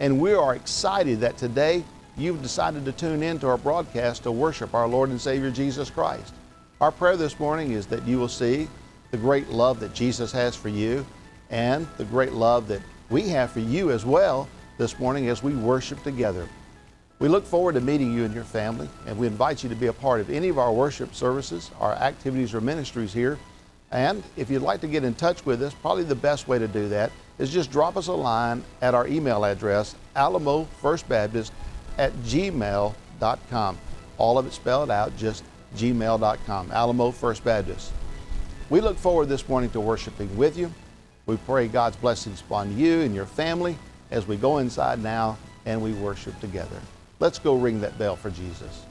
And we are excited that today you've decided to tune in to our broadcast to worship our Lord and Savior Jesus Christ. Our prayer this morning is that you will see the great love that Jesus has for you and the great love that we have for you as well this morning as we worship together. We look forward to meeting you and your family, and we invite you to be a part of any of our worship services, our activities, or ministries here and if you'd like to get in touch with us, probably the best way to do that is just drop us a line at our email address, alamofirstbaptist at gmail.com. All of it spelled out, just gmail.com, Alamo First Baptist. We look forward this morning to worshiping with you. We pray God's blessings upon you and your family as we go inside now and we worship together. Let's go ring that bell for Jesus.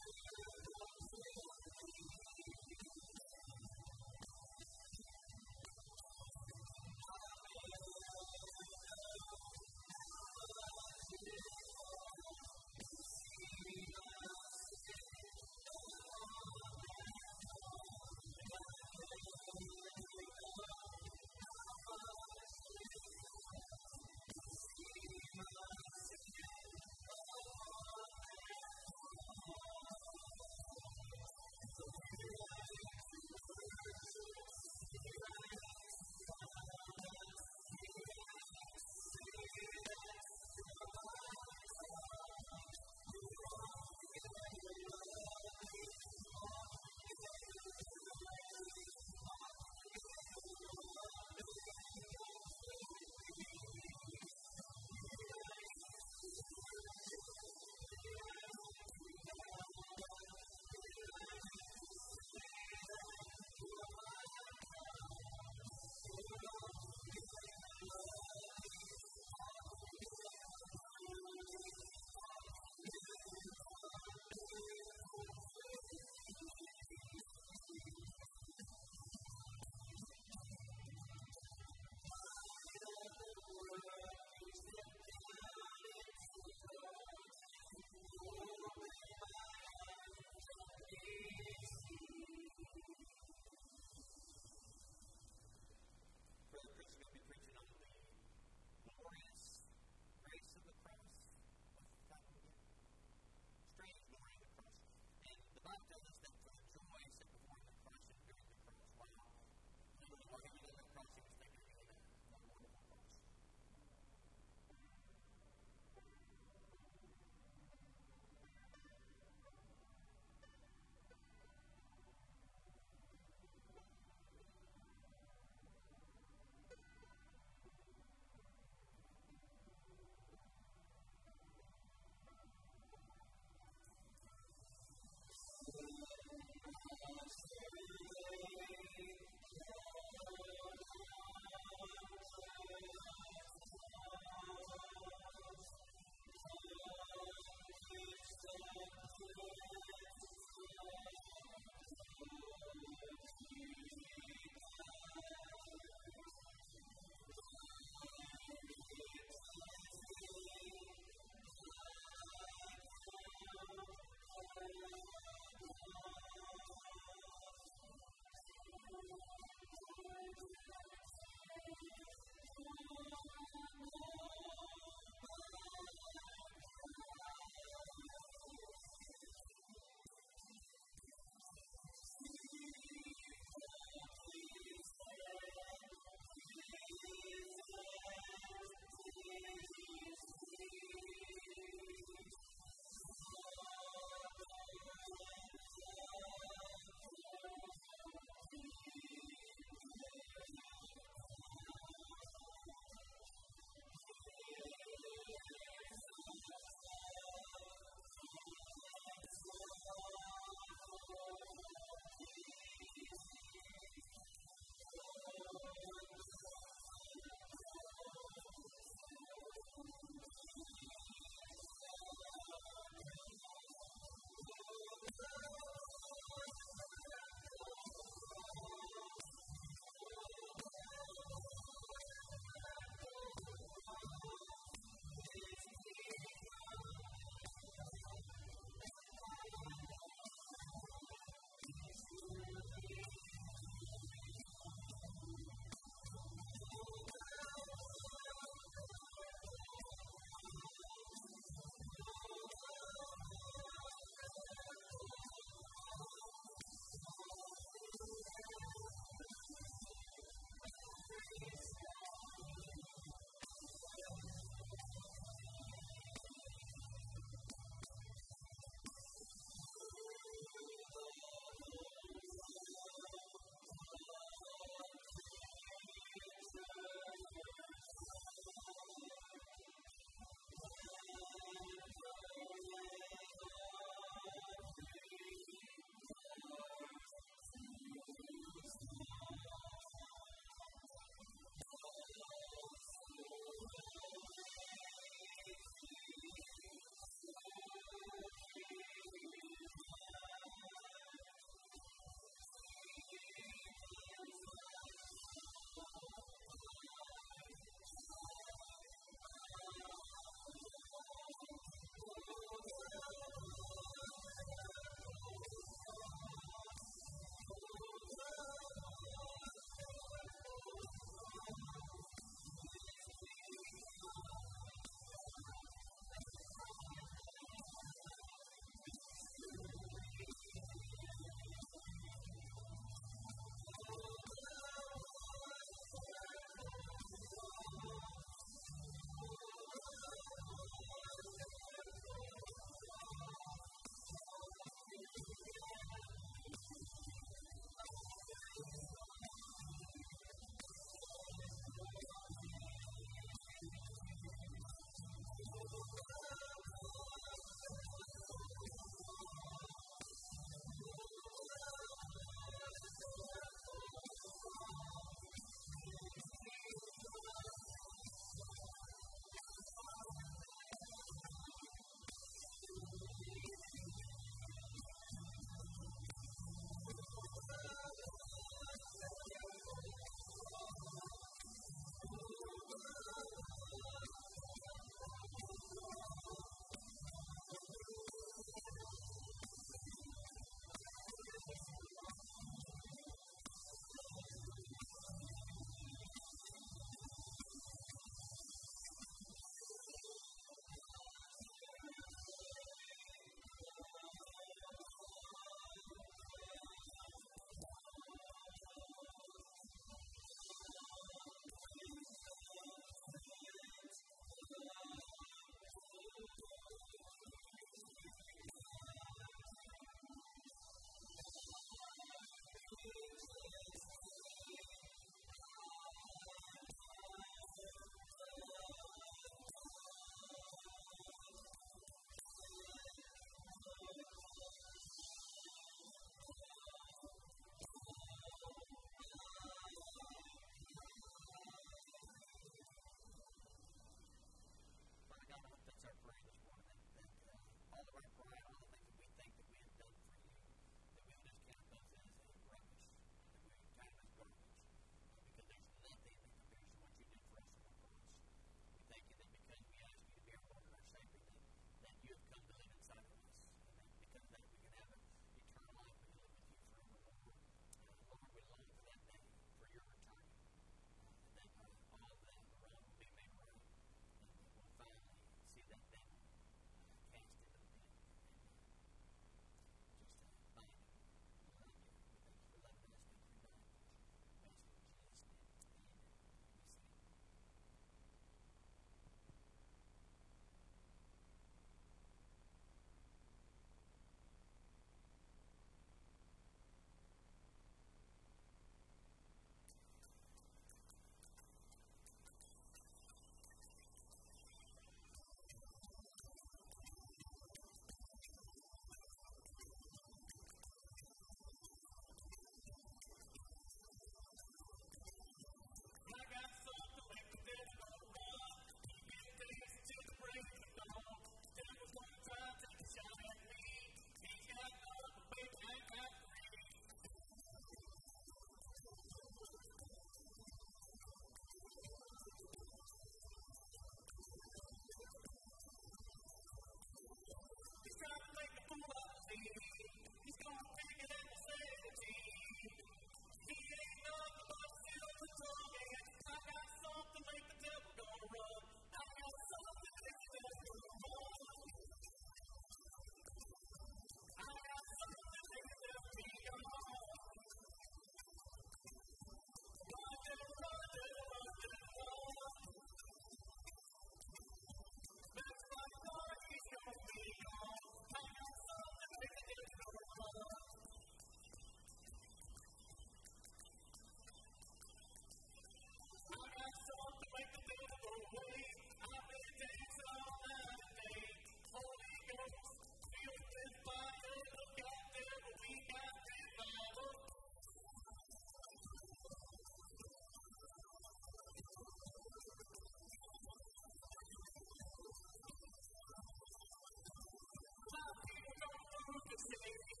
is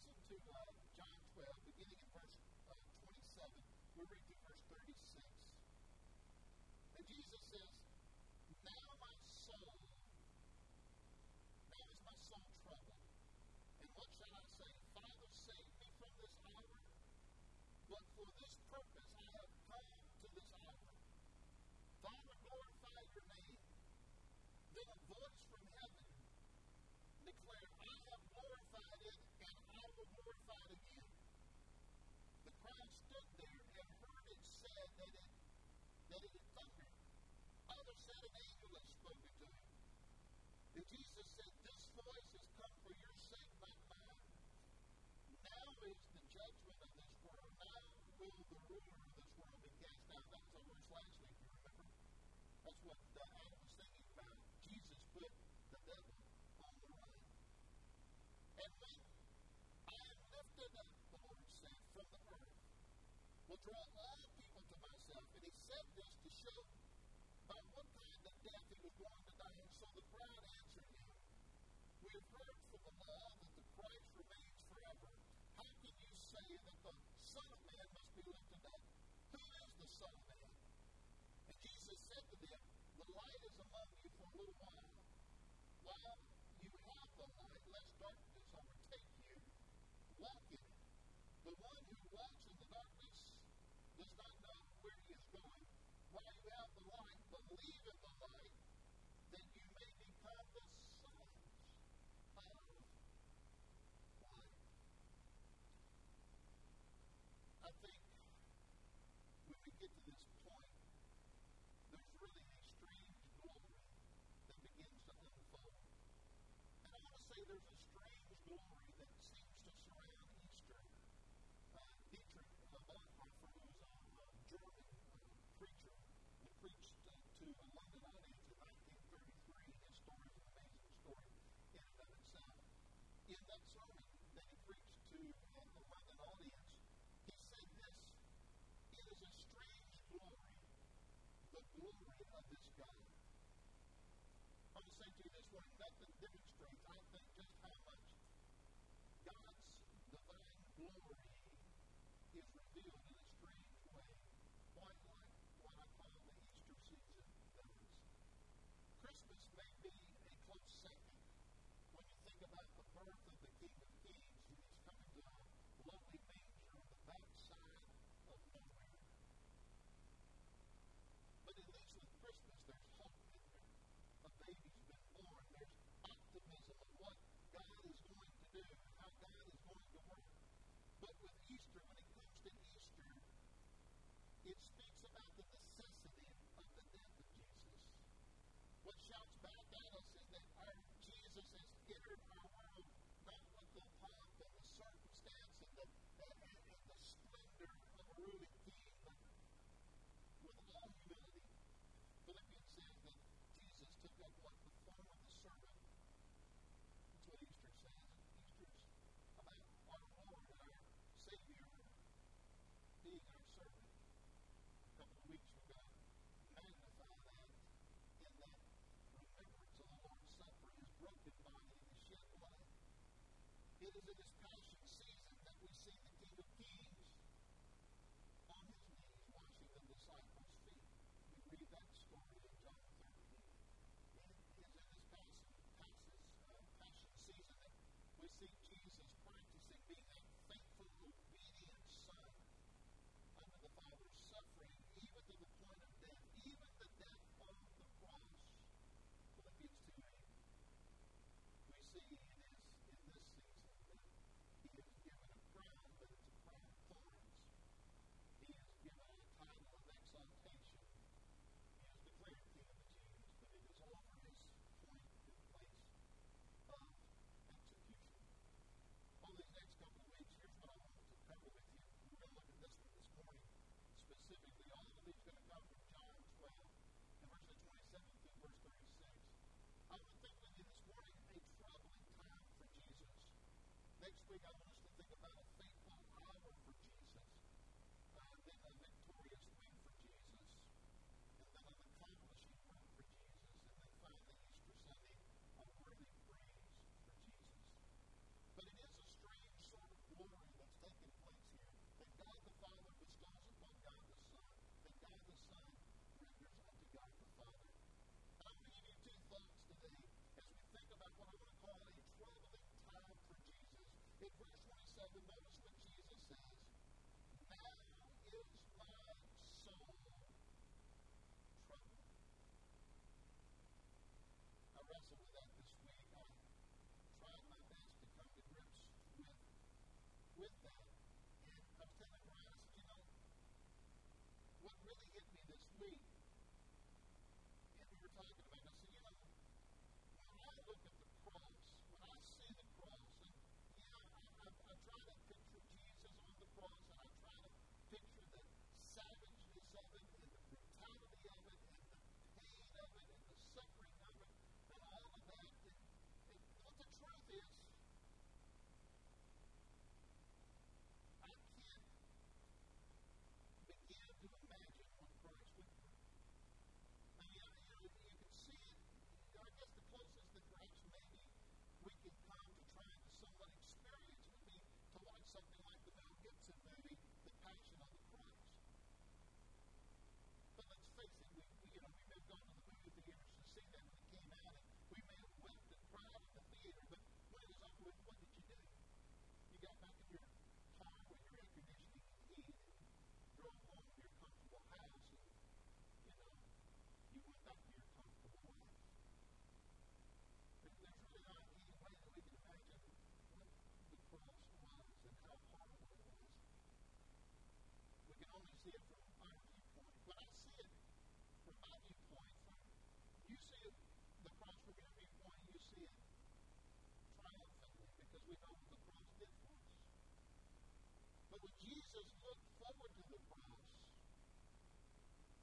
uh, John 12, beginning in verse uh, 27. We read through verse 36. And Jesus says, Now my soul, now is my soul troubled. And what shall I say? Father, save me from this hour. But for this purpose I have come to this hour. Father, glorify your name. Then a voice from heaven declared, I have glorified it, and I will glorify it again. The crowd stood there and heard it said that it it had thundered. Others said an angel had spoken to him. And Jesus said, This voice has come for your sake, not mine. Now is the judgment of this world. Now will the ruler of this world be cast out. That was our verse last week, you remember? That's what the Adam was thinking about. Jesus put the devil on the run. And when I am lifted up, the Lord said, from the earth, will draw all myself. And he said this to show by what kind of death he was going to die. And so the crowd answered him, We have heard from the law that the Christ remains forever. How can you say that the Son of Man must be lifted up? Who is the Son of Man? And Jesus said to them, The light is among you for a little while. While you have the light, lest darkness overtake you. Walk in it. The one who walks in the darkness does not know where he is going. While you have the light, believe in the light, that you may become the sons of light. I think when we get to this point, there's really a strange glory that begins to unfold. And I want to say there's a strange glory that seems to surround Easter. Uh, Dietrich uh, Bonhoeffer, who was a uh, German uh, preacher, who preached uh, to a London audience in 1933. His story is an amazing story in and of itself. In that sermon that he preached to uh, the London audience, he said this It is a strange glory, the glory of this God. I to say to you this morning, nothing demonstrates, I think, just how much God's divine glory is revealed in a strange way, quite like what I call the Easter season does. Christmas may be a close second when you think about the birth of the King of Kings, who is coming to a lowly manger on the backside of nowhere. But at least with Christmas, there's hope in there. A baby's been born. There's optimism of what God is going to do and how God is going to work. But with Easter, when it comes to Easter, it speaks next week, I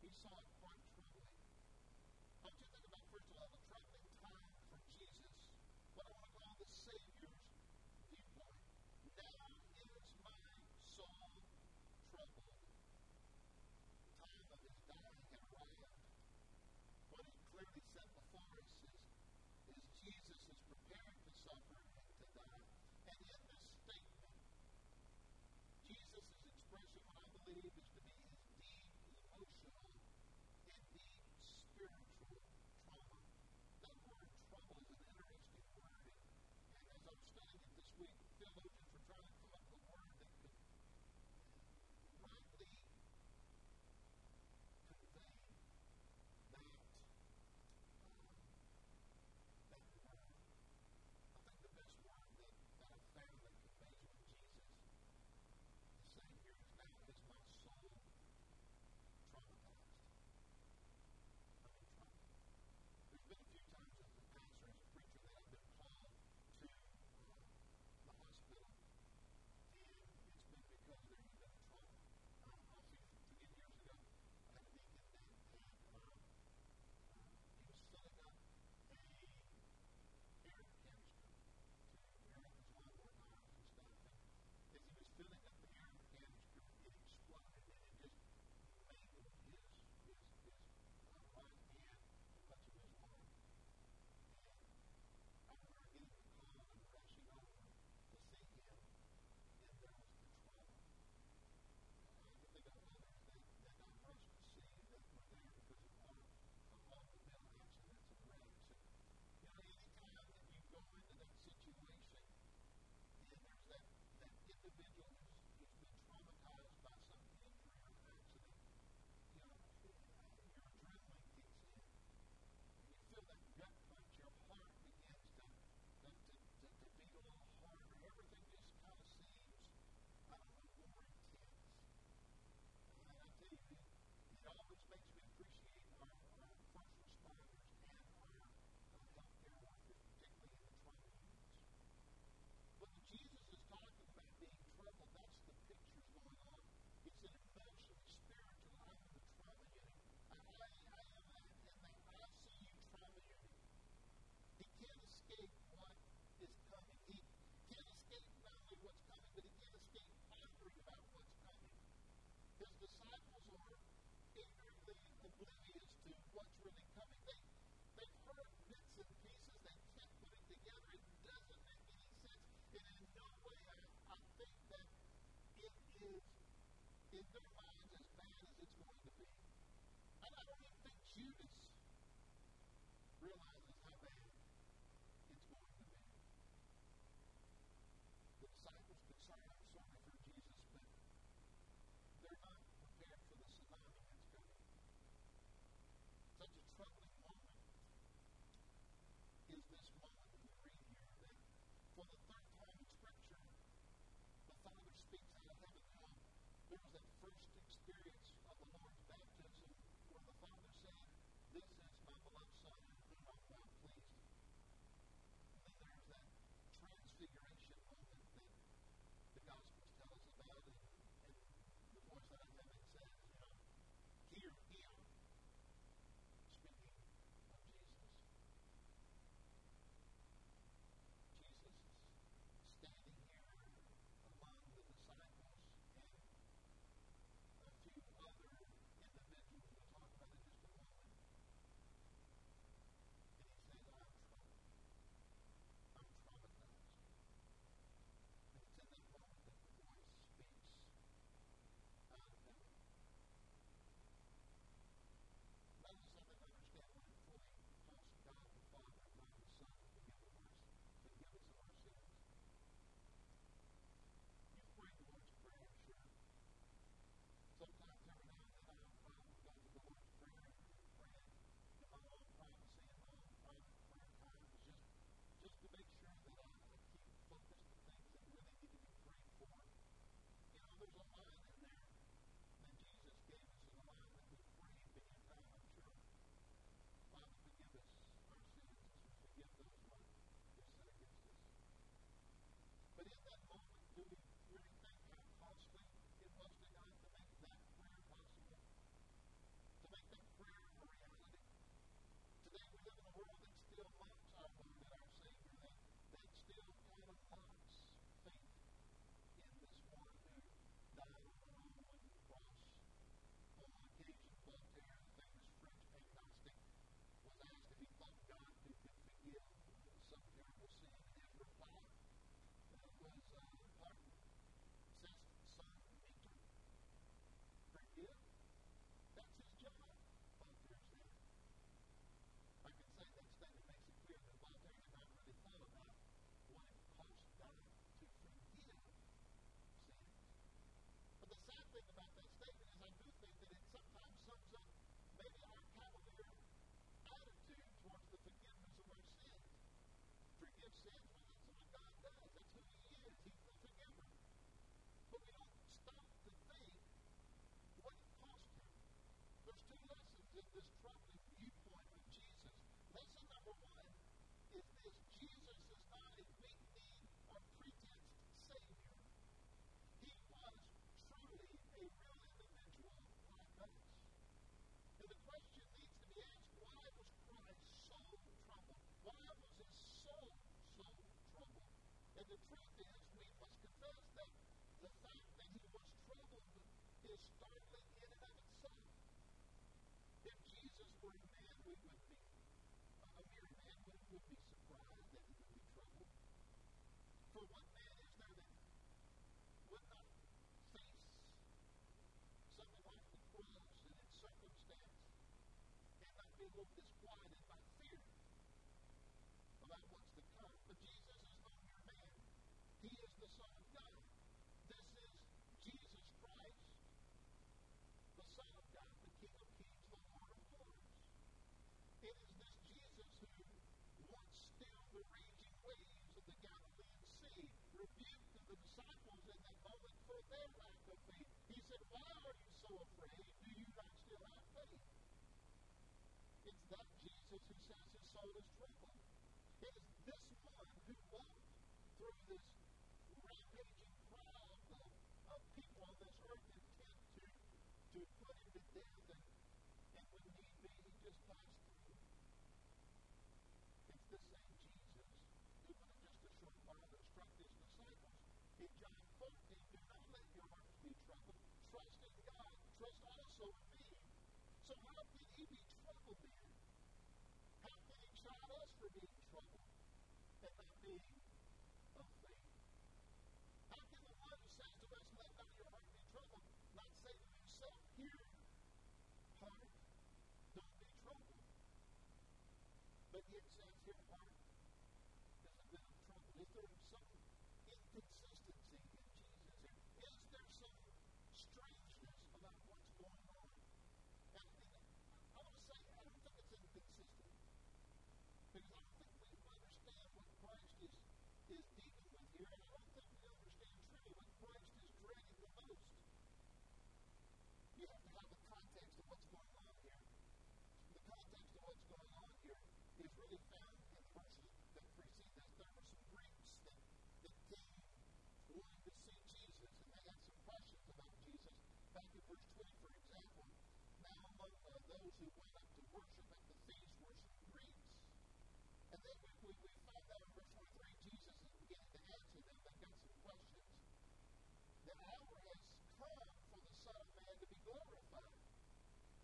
we saw in their minds as bad as it's going to be. And I don't even think Judas realized. The truth is, we must confess that the fact that he was troubled is startling in and of itself. If Jesus were a man, we would be, uh, a mere man, we would be surprised that he would be troubled. For what man is there that would not face something like the cross and its circumstance and not be a little disquieted by fear about what's to come? But Jesus is no mere man. He is the Son of God. This is Jesus Christ, the Son of God, the King of Kings, the Lord of Lords. It is this Jesus who once stilled the raging waves of the Galilean Sea, rebuked the disciples in that moment for their lack of faith. He said, Why are you so afraid? Do you not still have faith? It's that Jesus who says his soul is troubled. It is this one who walked through this rampaging crowd of, of people on this earth intent to, to put him to death and, and when need be, he just passed through. It's the same Jesus who, when just a short while, instruct his disciples in John 14, do not let your hearts be troubled. Trust in God. Trust also in me. So how can he be troubled then? How can he chide us for being troubled and not being of faith? How can the one who says to us, let not your heart be troubled, not say to himself, here, heart, don't be troubled. But yet says, here, heart, there's a bit of trouble. Is there some inconsistency in Jesus here? Is there some strangeness about what's going on? And, and I want to say, I don't think it's inconsistent. Because I don't think we understand what Christ is, is dealing with here, and I don't think we understand truly what Christ is dreading the most. You have to have the context of what's going on here. The context of what's going on here is really found in the verses that precede this. There were some Greeks that, that came wanting to see Jesus, and they had some questions about Jesus. Back in verse 20, for example, now among uh, those who went up to worship at the feast some Greeks. And then we, we, we find out in verse 23, Jesus is beginning to answer them. They've got some questions. The hour has come for the Son of Man to be glorified.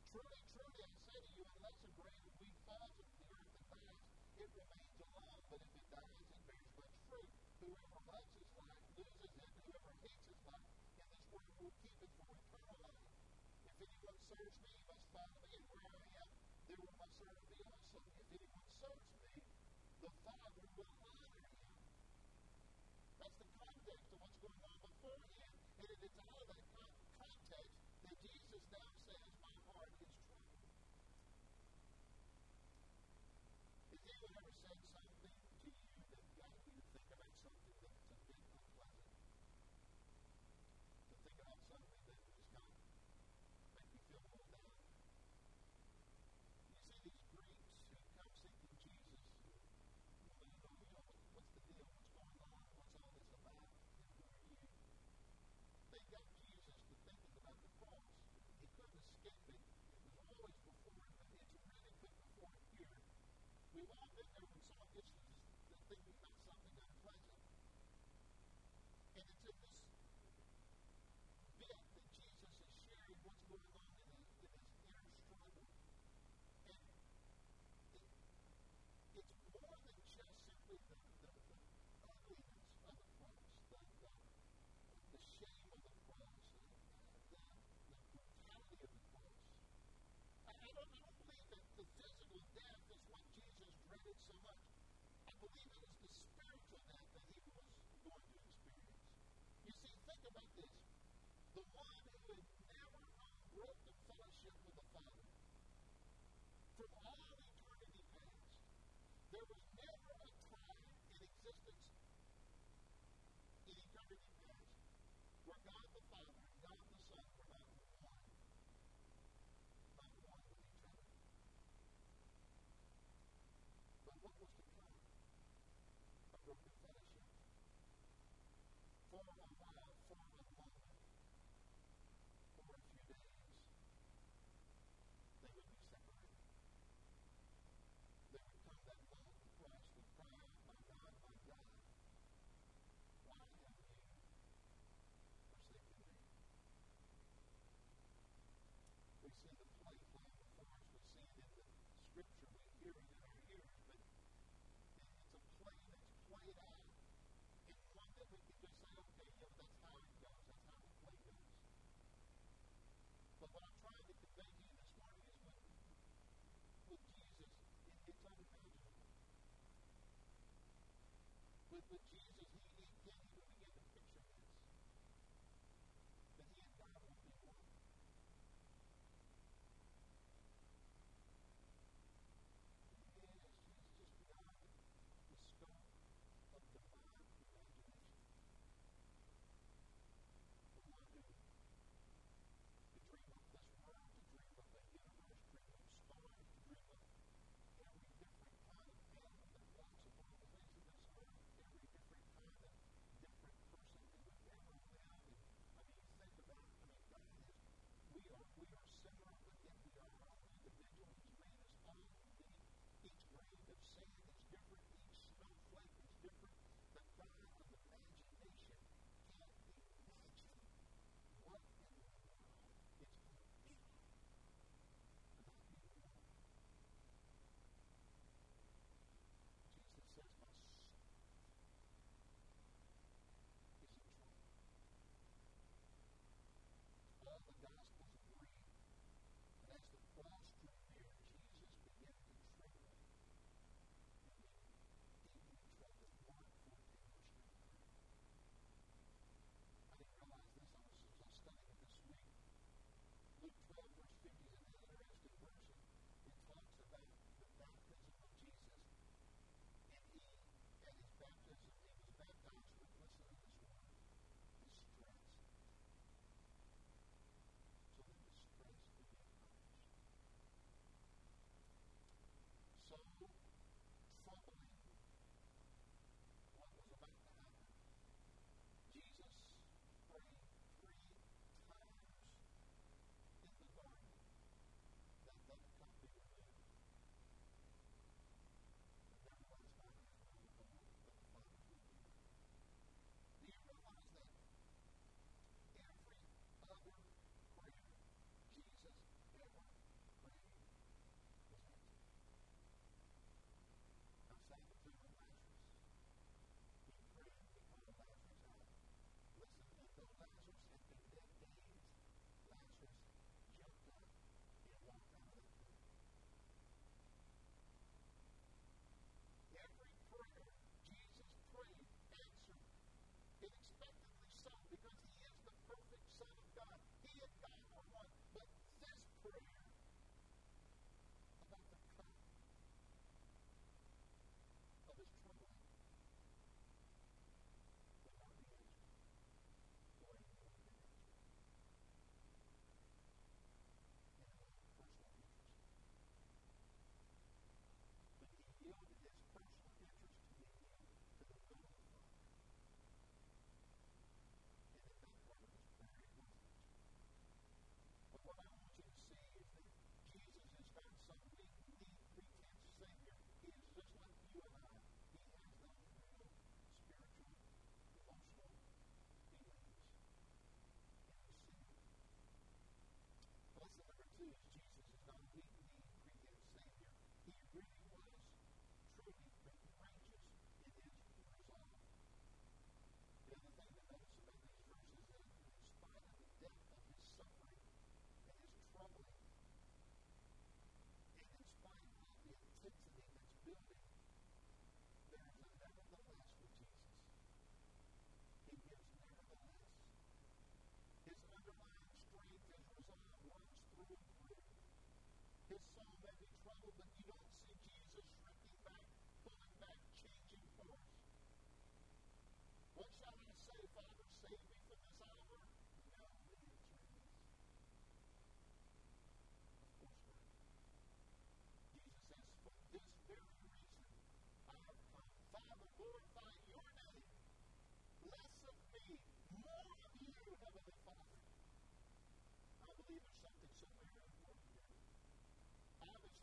Truly, truly, I say to you, unless a grain of wheat falls into the earth and dies, it remains alone, but if it dies, it bears much fruit. Whoever loves his life loses it. Whoever hates his life in this world will keep it for eternal life. If anyone serves me, he must follow me, and where I am, there will my servant be also. If anyone serves me, the Father will honor him. That's the context of what's going on beforehand, and it is out of that con- context that Jesus now says, My heart is troubled. Has anyone ever said something to you that got you to think about something that's a bit unpleasant? To think about something that just kind of make you feel a little down? You see these Greeks who come seeking Jesus, well, you know, you know, what's the deal? What's going on? What's all this about? And who are you? They got Jesus to thinking about the cross. He couldn't escape it. It was always before him, but it's really put before him here. We've all been there when someone gets us to thinking about something unpleasant. And it's in this bit that Jesus is sharing what's going on in his, in his inner struggle. And it, it's more than just simply the, the, the ugliness of the cross, the, the, the shame of the cross, the, the, the brutality of the cross. I, I, don't, I don't believe that the physical death is what Jesus dreaded so much. I believe it was the spiritual death that he was going to experience. You about this.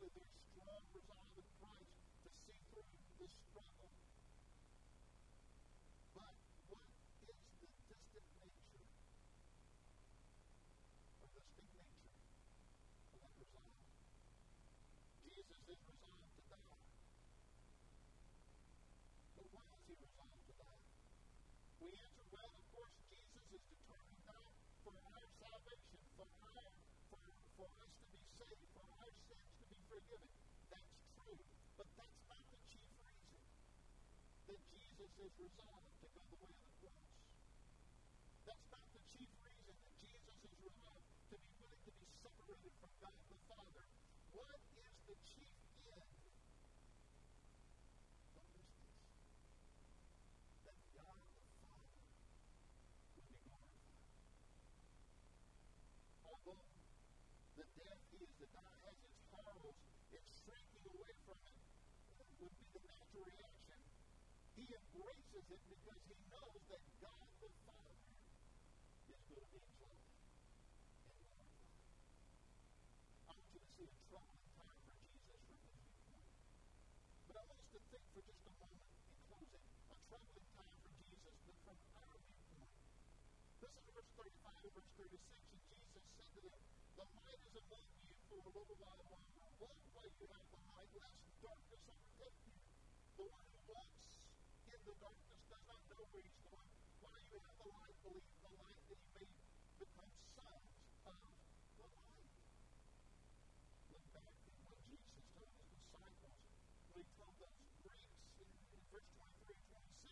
There's strong resolve in Christ to see through this struggle. But what is the distant nature or distinct nature of that resolve? Jesus is resolved to die. But why is he resolved to die? We answer, well, of course, Jesus is determined not for our salvation, for our, for, for us to be saved, for our sins to be forgiven. That's true. But that's not the chief reason that Jesus is resolved to go the way of the cross. That's not the chief reason that Jesus is resolved to be willing to be separated from God the Father. What is the chief end? Don't miss this. That God the Father will be glorified. Although the death he is to die has its horrors, its shrinking away from it would be the natural reaction. He embraces it because he knows that God the Father is going to be exalted and. I want you to see a troubling time for Jesus from this viewpoint. But I want us to think for just a moment in closing, a troubling time for Jesus, but from our viewpoint. Listen to verse 35 and verse 36, and Jesus said to them, The light is among you for a little while longer. Walk while you have the light, lest darkness overtake you. The one who walks the darkness does not know where he's going. While you have the light, believe the light that he may become sons of the light. Look back at what Jesus told his disciples when he told those Greeks in, in verse 23 and 26.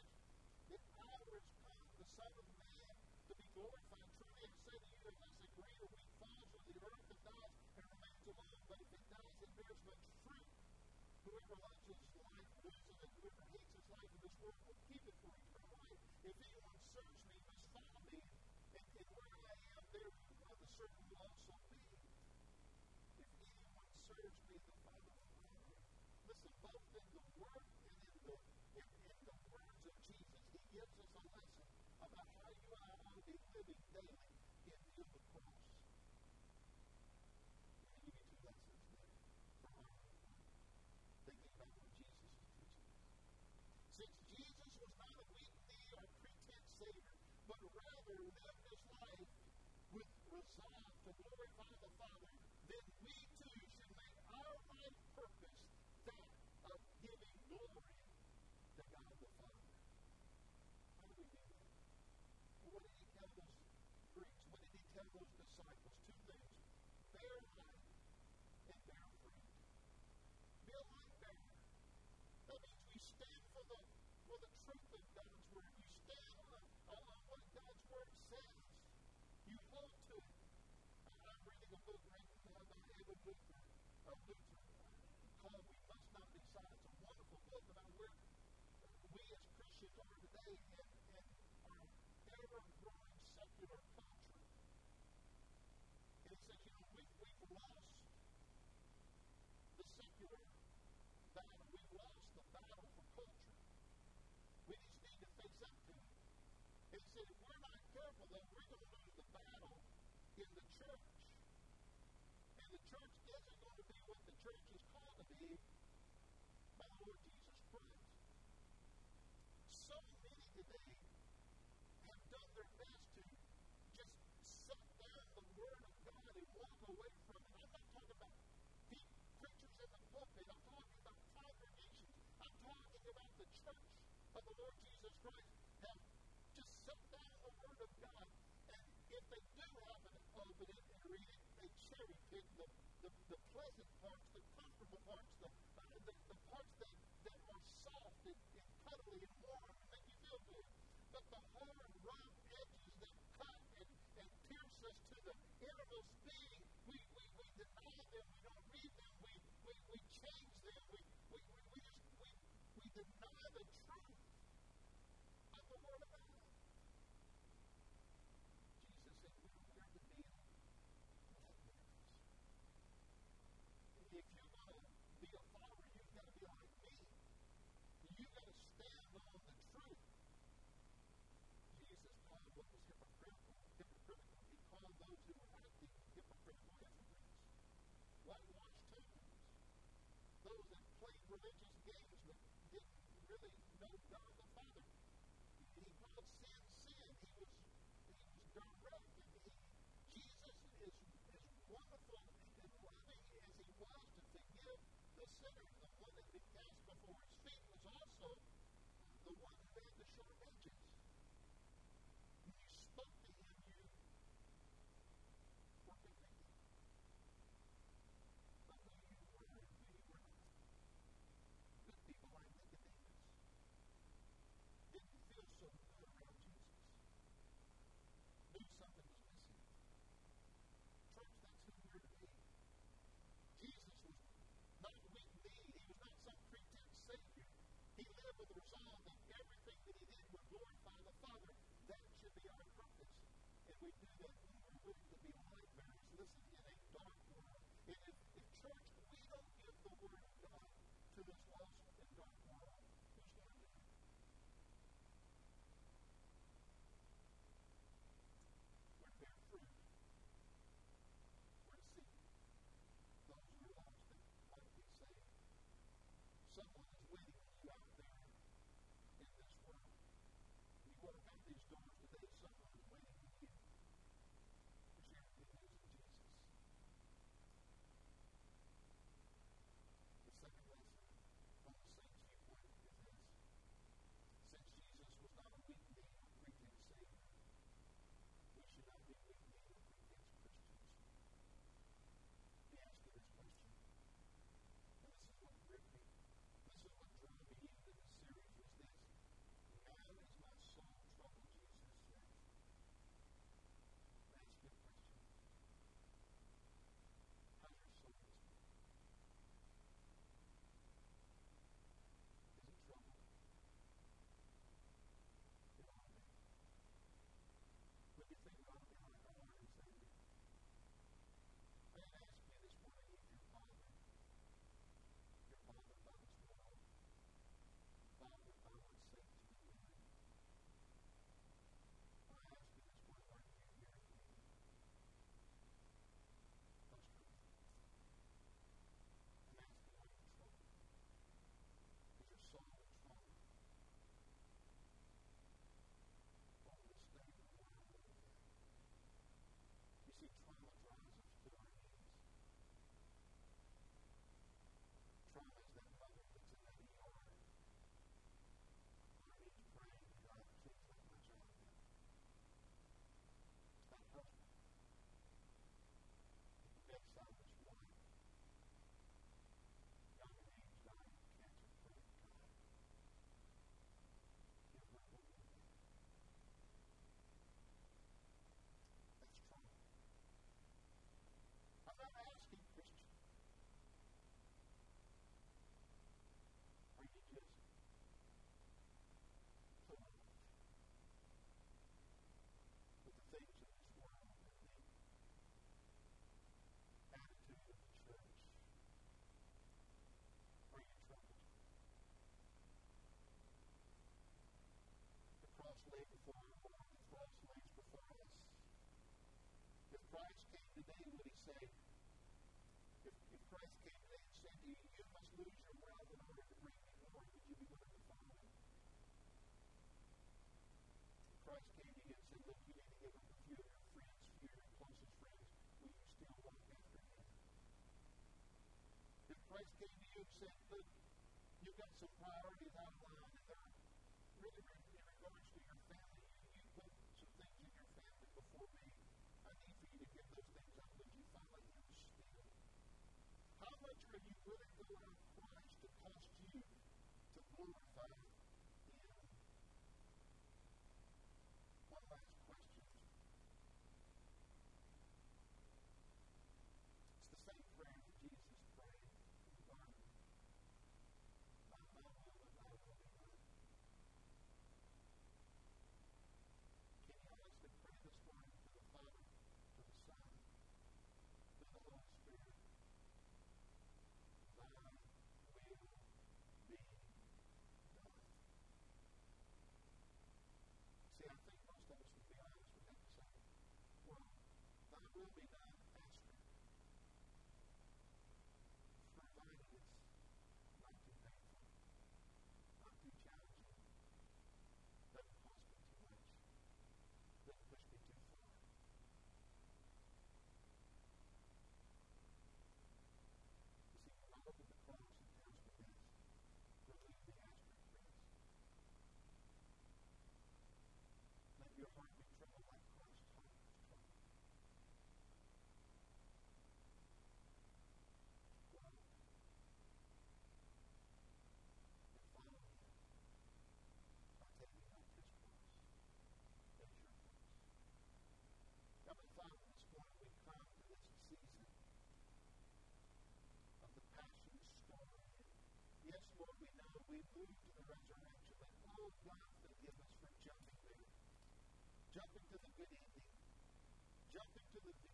The hour is come, the Son of Man, to be glorified. Truly I say to you, unless a grain of wheat falls on the earth and dies and remains alone, but if it dies, it bears much fruit. Whoever loves his life loses it. His world will keep it for eternal life. If anyone serves me, must follow me. And, and where I am, there uh, the servant will also be. If anyone serves me, the Father will honor him. Listen, both in the Word and in the, in, in the words of Jesus, He gives us a lesson about how you and I ought to be living daily in view of the cross. Let me give you two lessons there from our thinking about what Jesus is teaching us. Since Jesus was not a weak knee or pretense savior, rather lived his life with resolve to glorify the Father, then we too should make our life purpose that of giving glory to God the Father. How do we do that? Well, what did he tell those Greeks? What did he tell those disciples? Two things. Bear light and bear fruit. Be a light bearer. That means we stand for the for the truth of God's word. You stand on, on what God's word says. You hold to it. I'm reading a book written by Erwin Lutzer, uh, Lutzer called "We Must Not Be Silent." It's a wonderful book about where we Christians are today in, in our ever-growing secular culture. He says, you know, we've, we've lost the secular battle. We've lost the battle for culture. We just need to face up to it. And he said, if we're not careful, then we're going to lose the battle in the church. And the church isn't going to be what the church is called to be by the Lord Jesus Christ. So today have done their best to just set down the Word of God and walk away from it. I'm not talking about deep preachers in the pulpit. I'm talking about congregations. I'm talking about the church of the Lord Jesus Christ have just set down the Word of God. And if they do happen to open it and read it, they cherry pick the, the, the pleasant parts, the comfortable parts, the parts that, that are soft and, and cuddly and warm and make you feel good. But the hard, rough edges that cut and, and pierce us innermost being, we, we, we deny them, we don't read them, we, we, we change them, we, we, we, we just we, we deny the truth of the Word of God. Jesus said we are here to be light bearers. If you're going to be a follower, you've got to be like me. You've got to stand on the truth. Jesus called what was hypocritical, hypocritical. He called those who were acting hypocritical hypocrites. Whitewashed tombs. Those that played religious games but didn't really know God the Father. He called sin sin. He was he was direct and he Jesus is as wonderful and loving as he was we do that, we need to be you accept that you've got some priorities outlined and they're really in regards to your family. You, you put some things in your family before me. I need for you to get those things up that you finally understand? How much are you willing to go out?" full block forgive us jumping there, to the good ending, jumping to the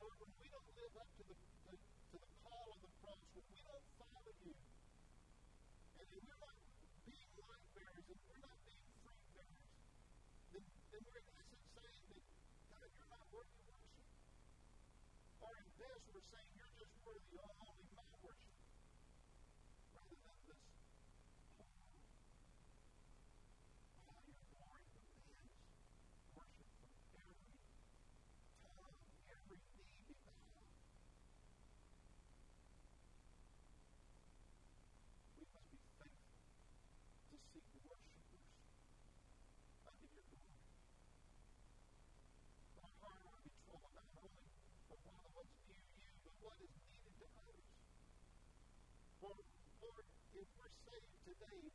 Lord, when we don't live up to the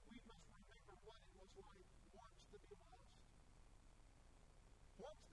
we must remember what it was like once to be lost. Once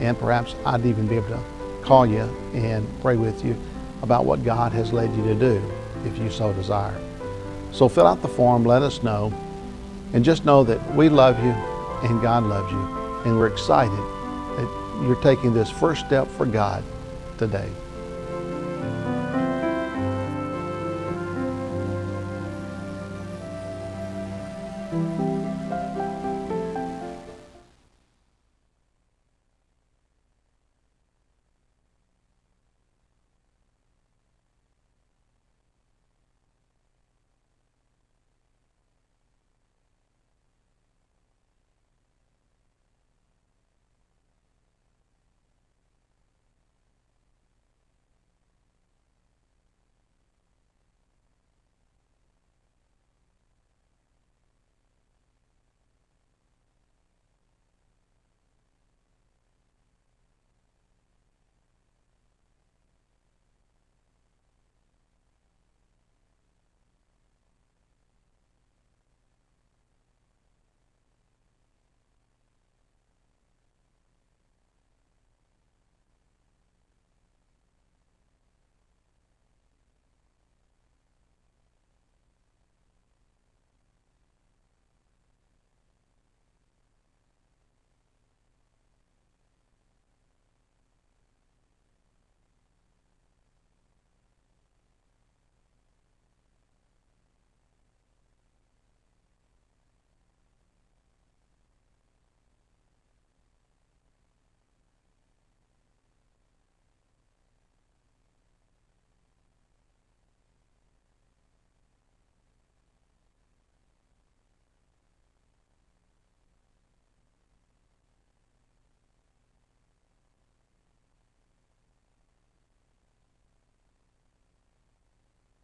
and perhaps I'd even be able to call you and pray with you about what God has led you to do if you so desire. So fill out the form, let us know, and just know that we love you and God loves you, and we're excited that you're taking this first step for God today.